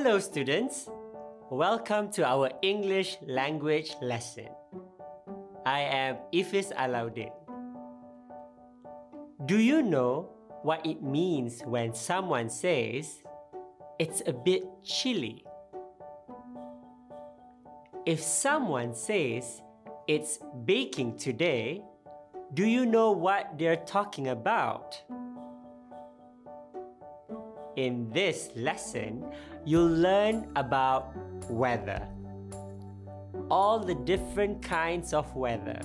Hello, students. Welcome to our English language lesson. I am Ifis Alauddin. Do you know what it means when someone says it's a bit chilly? If someone says it's baking today, do you know what they're talking about? In this lesson, you'll learn about weather. All the different kinds of weather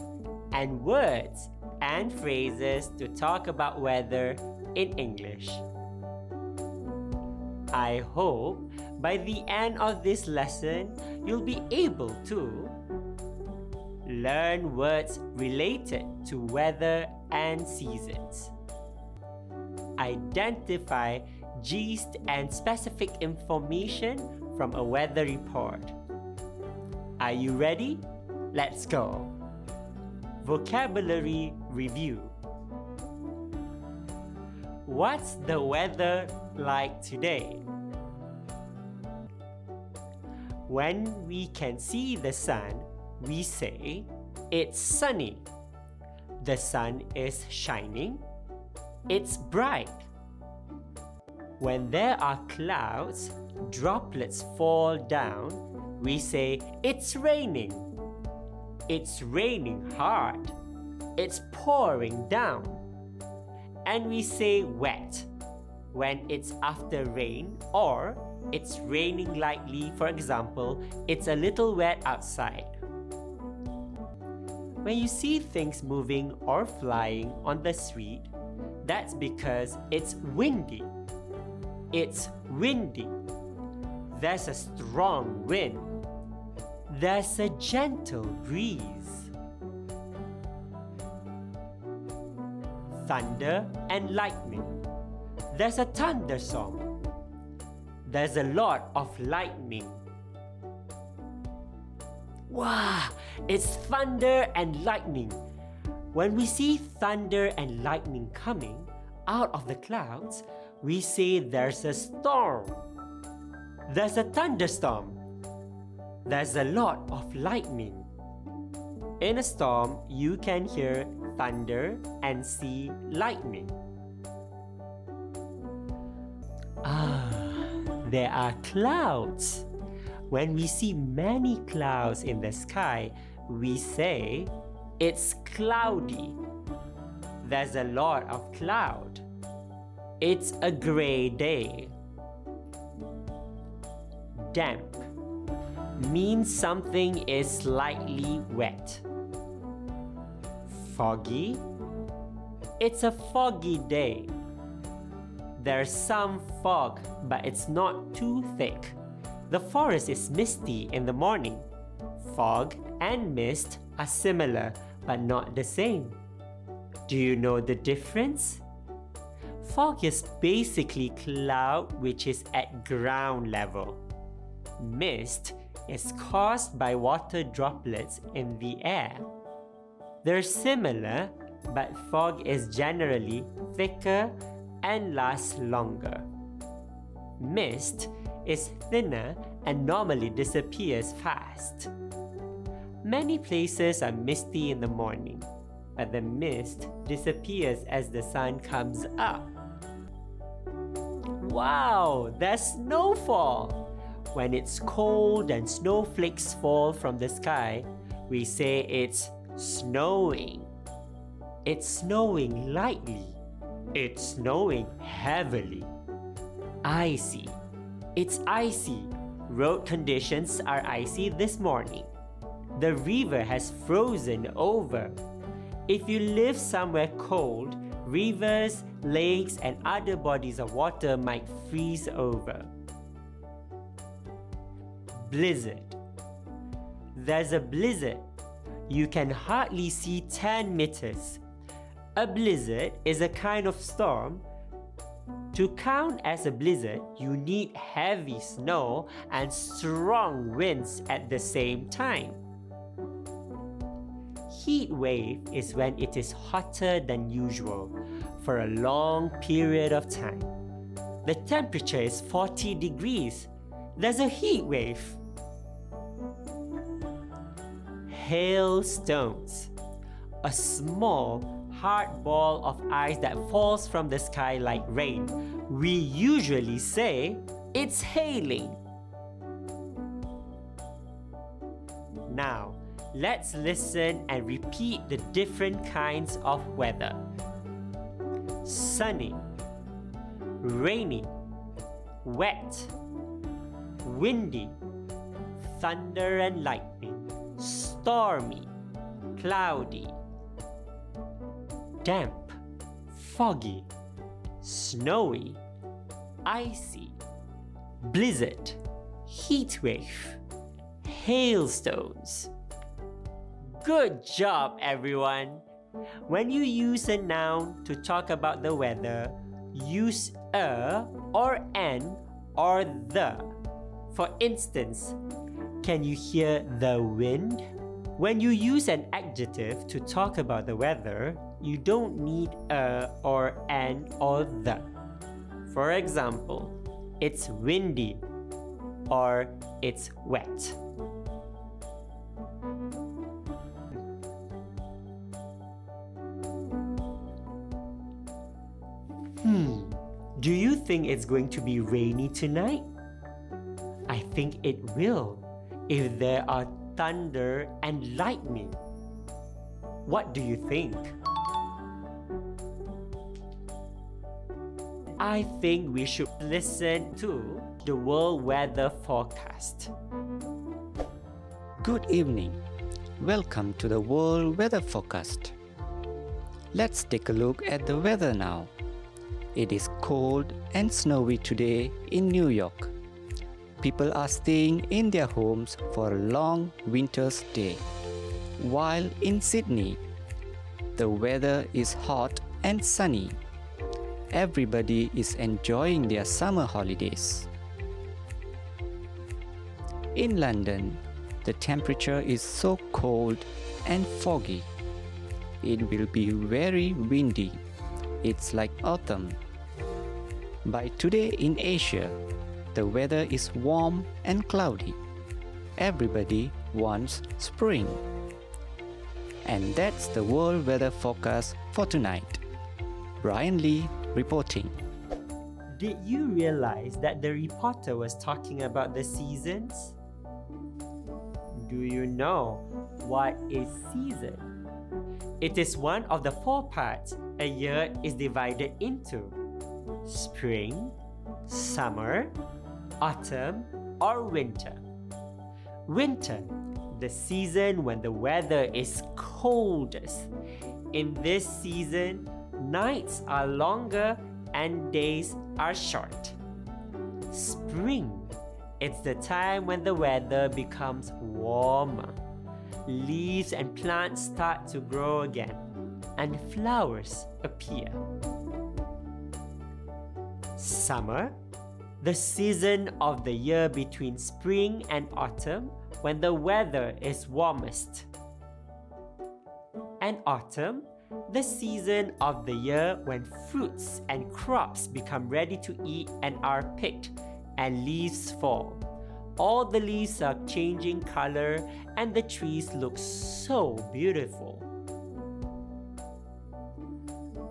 and words and phrases to talk about weather in English. I hope by the end of this lesson, you'll be able to learn words related to weather and seasons, identify gist and specific information from a weather report. Are you ready? Let's go. Vocabulary review. What's the weather like today? When we can see the sun, we say it's sunny. The sun is shining. It's bright. When there are clouds, droplets fall down, we say it's raining. It's raining hard. It's pouring down. And we say wet when it's after rain or it's raining lightly, for example, it's a little wet outside. When you see things moving or flying on the street, that's because it's windy. It's windy. There's a strong wind. There's a gentle breeze. Thunder and lightning. There's a thunderstorm. There's a lot of lightning. Wow, it's thunder and lightning. When we see thunder and lightning coming out of the clouds, we say there's a storm. There's a thunderstorm. There's a lot of lightning. In a storm, you can hear thunder and see lightning. Ah, there are clouds. When we see many clouds in the sky, we say it's cloudy. There's a lot of cloud. It's a gray day. Damp means something is slightly wet. Foggy. It's a foggy day. There's some fog, but it's not too thick. The forest is misty in the morning. Fog and mist are similar, but not the same. Do you know the difference? Fog is basically cloud which is at ground level. Mist is caused by water droplets in the air. They're similar, but fog is generally thicker and lasts longer. Mist is thinner and normally disappears fast. Many places are misty in the morning, but the mist disappears as the sun comes up. Wow, there's snowfall! When it's cold and snowflakes fall from the sky, we say it's snowing. It's snowing lightly. It's snowing heavily. Icy. It's icy. Road conditions are icy this morning. The river has frozen over. If you live somewhere cold, rivers, lakes, and other bodies of water might freeze over. Blizzard. There's a blizzard. You can hardly see 10 meters. A blizzard is a kind of storm. To count as a blizzard, you need heavy snow and strong winds at the same time. Heat wave is when it is hotter than usual for a long period of time. The temperature is 40 degrees. there's a heat wave. Hailstones, a small, hard ball of ice that falls from the sky like rain. We usually say it's hailing. Let's listen and repeat the different kinds of weather sunny, rainy, wet, windy, thunder and lightning, stormy, cloudy, damp, foggy, snowy, icy, blizzard, heat wave, hailstones. Good job, everyone! When you use a noun to talk about the weather, use a or an or the. For instance, can you hear the wind? When you use an adjective to talk about the weather, you don't need a or an or the. For example, it's windy or it's wet. Hmm, do you think it's going to be rainy tonight? I think it will if there are thunder and lightning. What do you think? I think we should listen to the world weather forecast. Good evening. Welcome to the World Weather Forecast. Let's take a look at the weather now. It is cold and snowy today in New York. People are staying in their homes for a long winter's day. While in Sydney, the weather is hot and sunny. Everybody is enjoying their summer holidays. In London, the temperature is so cold and foggy. It will be very windy. It's like autumn. By today in Asia, the weather is warm and cloudy. Everybody wants spring. And that's the world weather forecast for tonight. Brian Lee reporting. Did you realize that the reporter was talking about the seasons? Do you know what is season? It is one of the four parts a year is divided into spring, summer, autumn, or winter. Winter, the season when the weather is coldest. In this season, nights are longer and days are short. Spring, it's the time when the weather becomes warmer. Leaves and plants start to grow again, and flowers appear. Summer, the season of the year between spring and autumn when the weather is warmest. And autumn, the season of the year when fruits and crops become ready to eat and are picked, and leaves fall. All the leaves are changing color, and the trees look so beautiful.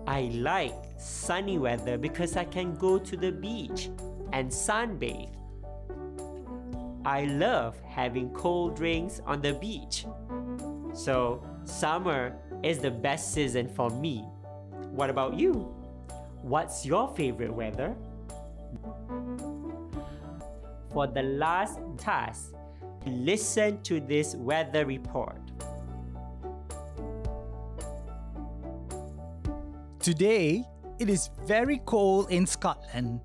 I like sunny weather because I can go to the beach and sunbathe. I love having cold drinks on the beach. So, summer is the best season for me. What about you? What's your favorite weather? For the last task, listen to this weather report. Today, it is very cold in Scotland,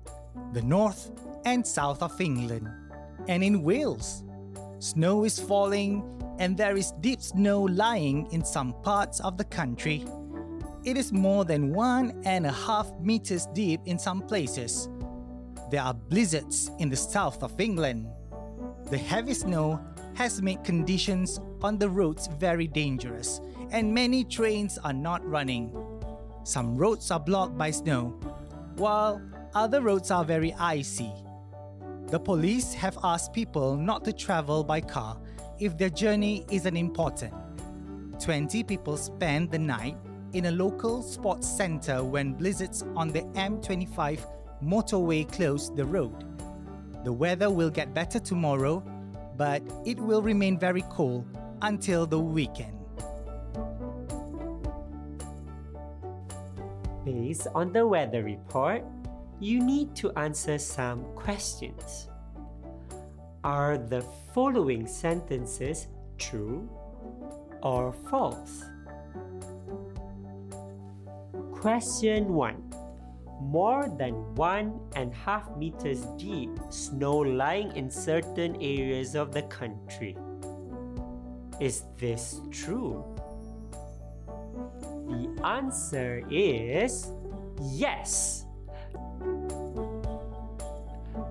the north and south of England, and in Wales. Snow is falling, and there is deep snow lying in some parts of the country. It is more than one and a half meters deep in some places. There are blizzards in the south of England. The heavy snow has made conditions on the roads very dangerous, and many trains are not running. Some roads are blocked by snow, while other roads are very icy. The police have asked people not to travel by car if their journey isn't important. 20 people spent the night in a local sports center when blizzards on the M25 motorway closed the road. The weather will get better tomorrow, but it will remain very cold until the weekend. Based on the weather report, you need to answer some questions. Are the following sentences true or false? Question 1 More than one and a half meters deep snow lying in certain areas of the country. Is this true? The answer is yes.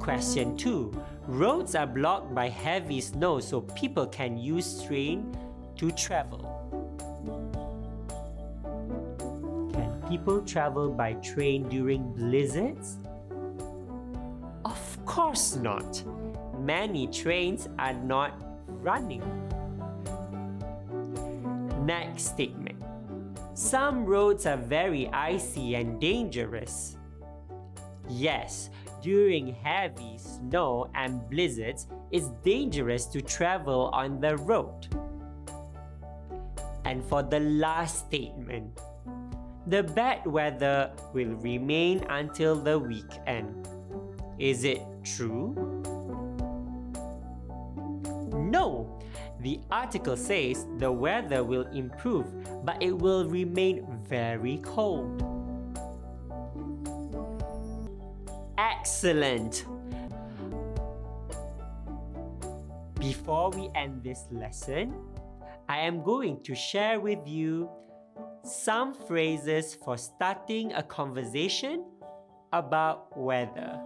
Question 2. Roads are blocked by heavy snow so people can use train to travel. Can people travel by train during blizzards? Of course not. Many trains are not running. Next. Some roads are very icy and dangerous. Yes, during heavy snow and blizzards, it's dangerous to travel on the road. And for the last statement, the bad weather will remain until the weekend. Is it true? No! The article says the weather will improve, but it will remain very cold. Excellent! Before we end this lesson, I am going to share with you some phrases for starting a conversation about weather.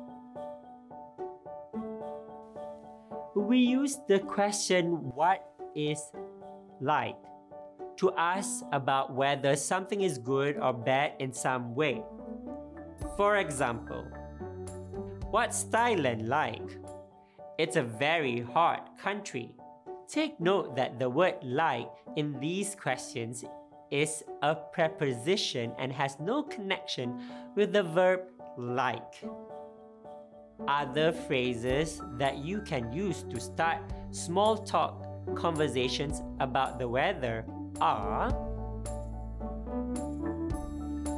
We use the question what is like to ask about whether something is good or bad in some way. For example, What's Thailand like? It's a very hot country. Take note that the word like in these questions is a preposition and has no connection with the verb like. Other phrases that you can use to start small talk conversations about the weather are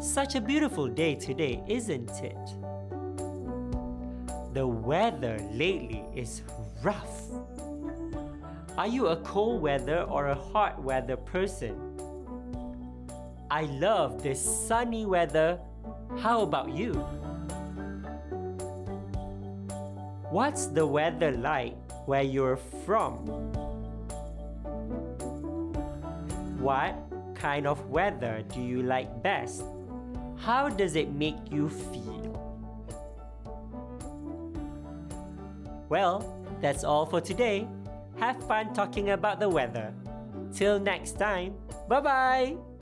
Such a beautiful day today, isn't it? The weather lately is rough. Are you a cold weather or a hot weather person? I love this sunny weather. How about you? What's the weather like where you're from? What kind of weather do you like best? How does it make you feel? Well, that's all for today. Have fun talking about the weather. Till next time, bye bye!